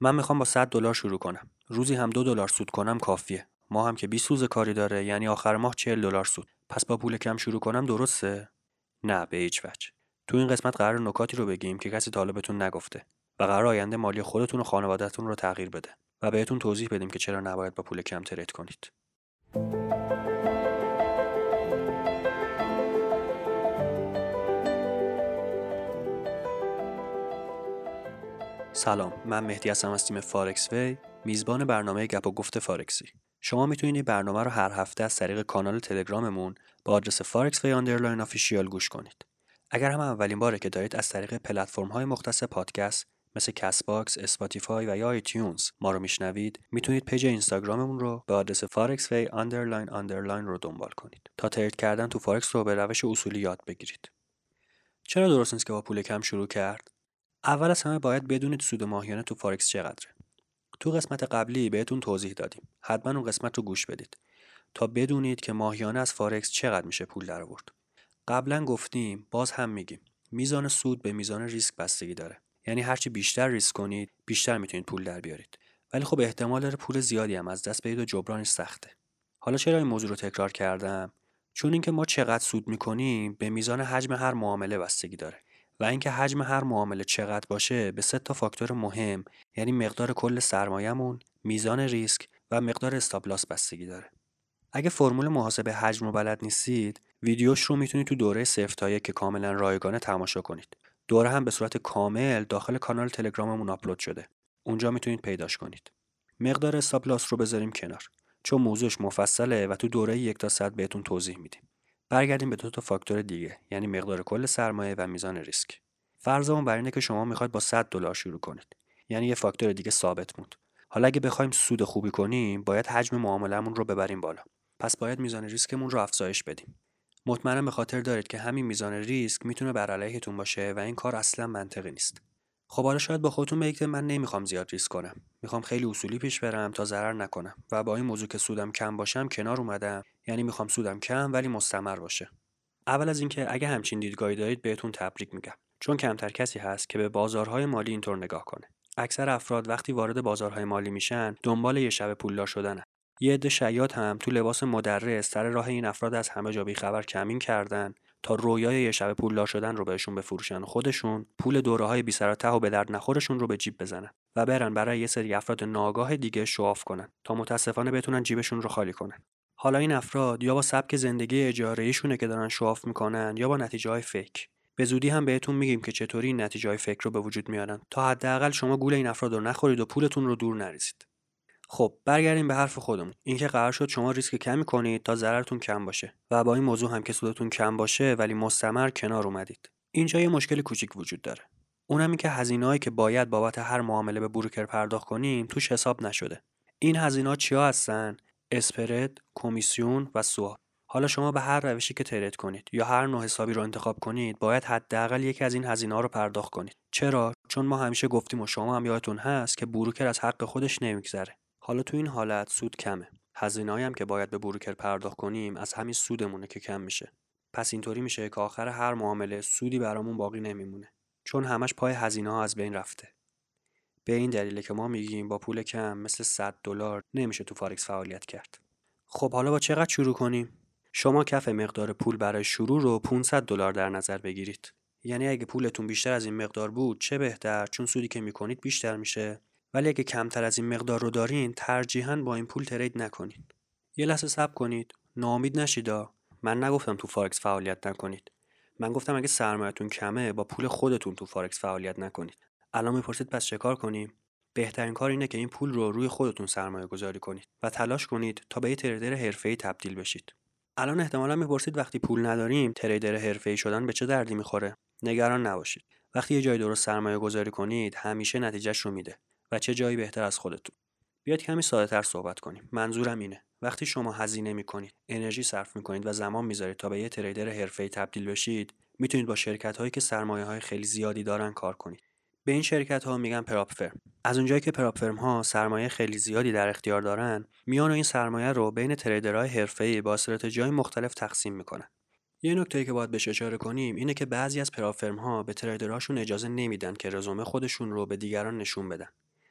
من می‌خوام با 100 دلار شروع کنم. روزی هم دو دلار سود کنم کافیه. ما هم که 20 روز کاری داره یعنی آخر ماه 40 دلار سود. پس با پول کم شروع کنم درسته؟ نه به هیچ وجه. تو این قسمت قرار نکاتی رو بگیم که کسی طالبتون نگفته و قرار آینده مالی خودتون و خانوادهتون رو تغییر بده و بهتون توضیح بدیم که چرا نباید با پول کم ترید کنید. سلام من مهدی هستم از تیم فارکس وی. میزبان برنامه گپ و گفت فارکسی. شما می‌تونید این برنامه رو هر هفته از طریق کانال تلگراممون با آدرس فارکس وی underline official گوش کنید. اگر هم اولین باره که دارید از طریق پلتفرم های مختص پادکست مثل کست باکس، اسپاتیفای و یا آیتیونز ما رو میشنوید می‌تونید پیج اینستاگراممون رو به آدرس فارکس وی underline underline رو دنبال کنید تا ترید کردن تو فارکس رو به روش اصولی یاد بگیرید. چرا درست نیست که با پول کم شروع کرد؟ اول از همه باید بدونید سود ماهیانه تو فارکس چقدره. تو قسمت قبلی بهتون توضیح دادیم. حتما اون قسمت رو گوش بدید تا بدونید که ماهیانه از فارکس چقدر میشه پول در آورد. قبلا گفتیم باز هم میگیم میزان سود به میزان ریسک بستگی داره. یعنی هرچی بیشتر ریسک کنید بیشتر می‌تونید پول در بیارید. ولی خب احتمال داره پول زیادی هم از دست بدید و جبرانش سخته. حالا چرا این موضوع رو تکرار کردم؟ چون اینکه ما چقدر سود می‌کنیم به میزان حجم هر معامله بستگی داره. و اینکه حجم هر معامله چقدر باشه به سه تا فاکتور مهم یعنی مقدار کل سرمایه‌مون، میزان ریسک و مقدار استابلاس بستگی داره. اگه فرمول محاسبه حجم رو بلد نیستید، ویدیوش رو می‌تونید تو دوره صفر که کاملا رایگانه تماشا کنید. دوره هم به صورت کامل داخل کانال تلگراممون آپلود شده. اونجا می‌تونید پیداش کنید. مقدار استابلاس رو بذاریم کنار. چون موضوعش مفصله و تو دوره یک تا صد بهتون توضیح میدیم. برگردیم به دو تا فاکتور دیگه یعنی مقدار کل سرمایه و میزان ریسک. فرضمون بر اینه که شما می‌خواید با 100 دلار شروع کنید. یعنی یه فاکتور دیگه ثابت موند. حالا اگه بخوایم سود خوبی کنیم باید حجم معاملهمون رو ببریم بالا. پس باید میزان ریسکمون رو افزایش بدیم. مطمئنا به خاطر دارید که همین میزان ریسک می‌تونه بر علیهتون باشه و این کار اصلا منطقی نیست. خب حالا شاید با خودتون بگید من نمی‌خوام زیاد ریسک کنم. می‌خوام خیلی اصولی پیش برم تا ضرر نکنم. و با این موضوع که سودم کم باشم کنار اومدم. یعنی می‌خوام سودم کم ولی مستمر باشه. اول از اینکه اگه همچین دیدگاهی دارید بهتون تبریک میگم. چون کمتر کسی هست که به بازارهای مالی اینطور نگاه کنه. اکثر افراد وقتی وارد بازارهای مالی میشن دنبال یه شب پولدار شدنه یه عده شیاد هم تو لباس مدرس سر راه این افراد از همه جا خبر کمین کردن. تا رویای یه شب پولدار شدن رو بهشون بفروشن. خودشون پول دوره های بی سر و به درد نخورشون رو به جیب بزنن و برن برای یه سری افراد ناگاه دیگه شواف کنن تا متاسفانه بتونن جیبشون رو خالی کنن. حالا این افراد یا با سبک زندگی اجاره ایشونه که دارن شواف می‌کنن یا با نتیجه های فکر به زودی هم بهتون میگیم که چطوری این نتیجه های فکر رو به وجود میارن. تا حداقل شما گول این افراد رو نخورید و پولتون رو دور نریزید. خب برگردیم به حرف خودمون. اینکه قرار شد شما ریسک کمی کنید تا ضررتون کم باشه. و با این موضوع هم که سودتون کم باشه ولی مستمر کنار اومدید. اینجا یه مشکل کوچیک وجود داره. اونم این که هزینه‌هایی که باید بابت هر معامله به بروکر پرداخت کنیم توش حساب نشده. این هزینه ها چیا هستن؟ اسپرد کمیسیون و سوال حالا شما به هر روشی که ترید کنید یا هر نوع حسابی رو انتخاب کنید باید حداقل یکی از این هزینه ها رو پرداخت کنید. چرا؟ چون ما همیشه گفتیم و شما هم یادتون هست که بروکر از حق خودش نمیگذره. حالا تو این حالت سود کمه. هزینه‌ای هم که باید به بروکر پرداخت کنیم از همین سودمونه که کم میشه. پس اینطوری میشه که آخر هر معامله سودی برامون باقی نمیمونه. چون همش پای هزینه ها از بین رفته. به این دلیله که ما میگیم با پول کم مثل 100 دلار نمیشه تو فارکس فعالیت کرد. خب حالا با چقدر شروع کنیم؟ شما کف مقدار پول برای شروع رو 500 دلار در نظر بگیرید. یعنی اگه پولتون بیشتر از این مقدار بود چه بهتر؟ چون سودی که می‌کنید بیشتر میشه. ولی اگه کمتر از این مقدار رو دارین ترجیحاً با این پول ترید نکنید یه لحظه صبر کنید. ناامید نشیدا من نگفتم تو فارکس فعالیت نکنید. من گفتم اگه سرمایه‌تون کمه با پول خودتون تو فارکس فعالیت نکنید. الان می‌پرسید پس چه کار کنیم؟ بهترین کار اینه که این پول رو روی خودتون سرمایه گذاری کنید و تلاش کنید تا به یه تریدر حرفه‌ای تبدیل بشید. الان احتمالا می‌پرسید وقتی پول نداریم تریدر حرفه‌ای شدن به چه دردی می‌خوره؟ نگران نباشید. وقتی یه جای درست سرمایه گذاری کنید همیشه نتیجهش رو میده. و چه جایی بهتر از خودتون. بیاید کمی سادهتر صحبت کنیم. منظورم اینه. وقتی شما هزینه می‌کنید انرژی صرف می‌کنید و زمان می‌ذارید تا به یه تریدر حرفه‌ای تبدیل بشید می‌تونید با شرکت هایی که سرمایه های خیلی زیادی دارن کار کنید. به این شرکت ها میگن پراپ فرم از اونجایی که پراپ فرم ها سرمایه خیلی زیادی در اختیار دارن میان و این سرمایه رو بین تریدرهای حرفه‌ای با استراتژی‌های مختلف تقسیم می‌کنن. یه نکته که باید بهش اشاره کنیم اینه که بعضی از پراپ فرم ها به تریدرهاشون اجازه نمیدن که رزومه خودشون رو به دیگران نشون بدن.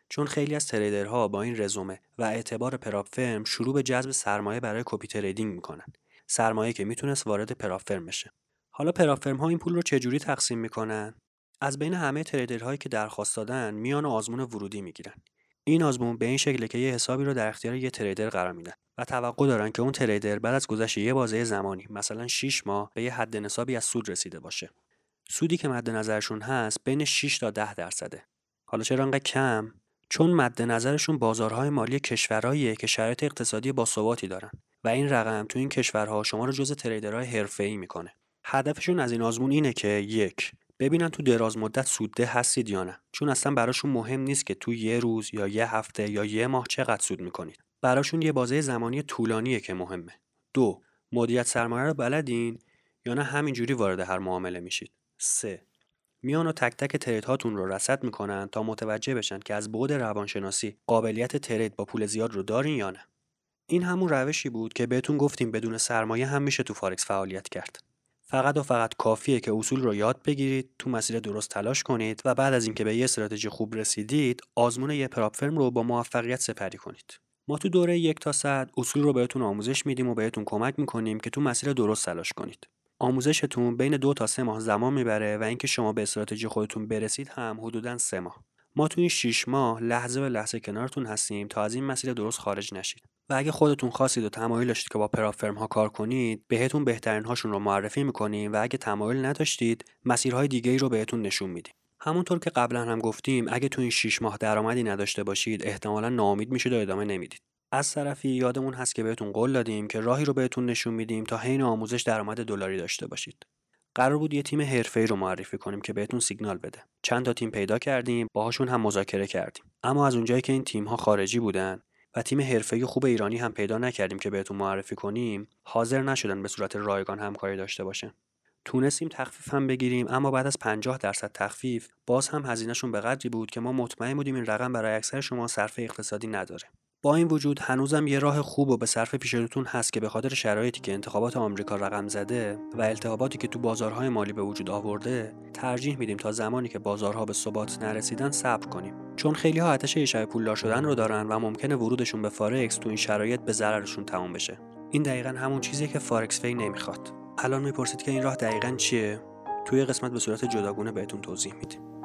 چون خیلی از تریدرها با این رزومه و اعتبار پراپ فرم شروع به جذب سرمایه برای کپی تریدینگ می‌کنن. سرمایه که می‌تونست وارد پراپ فرم بشه. حالا پراپ فرم ها این پول رو چجوری تقسیم می‌کنن؟ از بین همه تریدرهایی که درخواست دادن میان و آزمون ورودی می‌گیرن. این آزمون به این شکله که یه حسابی رو در اختیار یه تریدر قرار میدن و توقع دارن که اون تریدر بعد از گذشت یه بازه زمانی مثلا 6 ماه به یه حد نصابی از سود رسیده باشه. سودی که مد نظرشون هست بین 6 تا 10 درصده. حالا چرا انقدر کم؟ چون مد نظرشون بازارهای مالی کشورهاییه که شرایط اقتصادی باثباتی دارن و این رقم تو این کشورها شما رو جز تریدرهای حرفه‌ای می‌کنه. هدفشون از این آزمون اینه که یک ببینن تو دراز مدت سودده هستید یا نه. چون اصلا براشون مهم نیست که تو یه روز یا یه هفته یا یه ماه چقدر سود می‌کنید. براشون یه بازه زمانی طولانیه که مهمه. دو مدیریت سرمایه رو بلدین یا نه همینجوری وارد هر معامله میشید. سه میان و تک تک ترید هاتون رو رصد می‌کنن تا متوجه بشن که از بعد روانشناسی قابلیت ترید با پول زیاد رو دارین یا نه. این همون روشی بود که بهتون گفتیم بدون سرمایه هم میشه تو فارکس فعالیت کرد. فقط و فقط کافیه که اصول رو یاد بگیرید تو مسیر درست تلاش کنید و بعد از اینکه به یه استراتژی خوب رسیدید آزمون یه prop firm رو با موفقیت سپری کنید. ما تو دوره یک تا صد اصول رو بهتون آموزش میدیم و بهتون کمک می‌کنیم که تو مسیر درست تلاش کنید. آموزشتون بین دو تا سه ماه زمان می‌بره و اینکه شما به استراتژی خودتون برسید هم حدودا سه ماه. ما تو این 6 ماه لحظه به لحظه کنارتون هستیم تا از این مسیر درست خارج نشید. و اگه خودتون خواستید و تمایل داشتید که با پراپ فرم ها کار کنید بهتون بهترین هاشون رو معرفی می‌کنیم و اگه تمایل نداشتید مسیرهای دیگه ای رو بهتون نشون میدیم. همونطور که قبلا هم گفتیم اگه تو این 6 ماه درآمدی نداشته باشید احتمالا ناامید میشید و ادامه نمی‌دید. از طرفی یادمون هست که بهتون قول دادیم که راهی رو بهتون نشون میدیم تا حین آموزش درآمد دلاری داشته باشید. قرار بود یه تیم حرفه‌ای رو معرفی کنیم که بهتون سیگنال بده. چند تا تیم پیدا کردیم باهاشون هم مذاکره کردیم. اما از اونجایی که این تیم ها خارجی بودن و تیم حرفه‌ای خوب ایرانی هم پیدا نکردیم که بهتون معرفی کنیم حاضر نشدن به صورت رایگان همکاری داشته باشن. تونستیم تخفیف هم بگیریم اما بعد از 50 درصد تخفیف باز هم هزینهشون به قدری بود که ما مطمئن بودیم این رقم برای اکثر شما صرف اقتصادی نداره. با این وجود هنوزم یه راه خوب و به صرفه پیش هست که به خاطر شرایطی که انتخابات آمریکا رقم زده و التهاباتی که تو بازارهای مالی به وجود آورده ترجیح میدیم تا زمانی که بازارها به ثبات نرسیدن صبر کنیم. چون خیلی ها عطش یه شبه پولدار شدن رو دارن و ممکنه ورودشون به فارکس تو این شرایط به ضررشون تموم بشه. این دقیقا همون چیزیه که فارکس وی نمی‌خواد. الان می‌پرسید که این راه دقیقا چیه؟ توی قسمت به صورت جداگونه بهتون توضیح میدیم.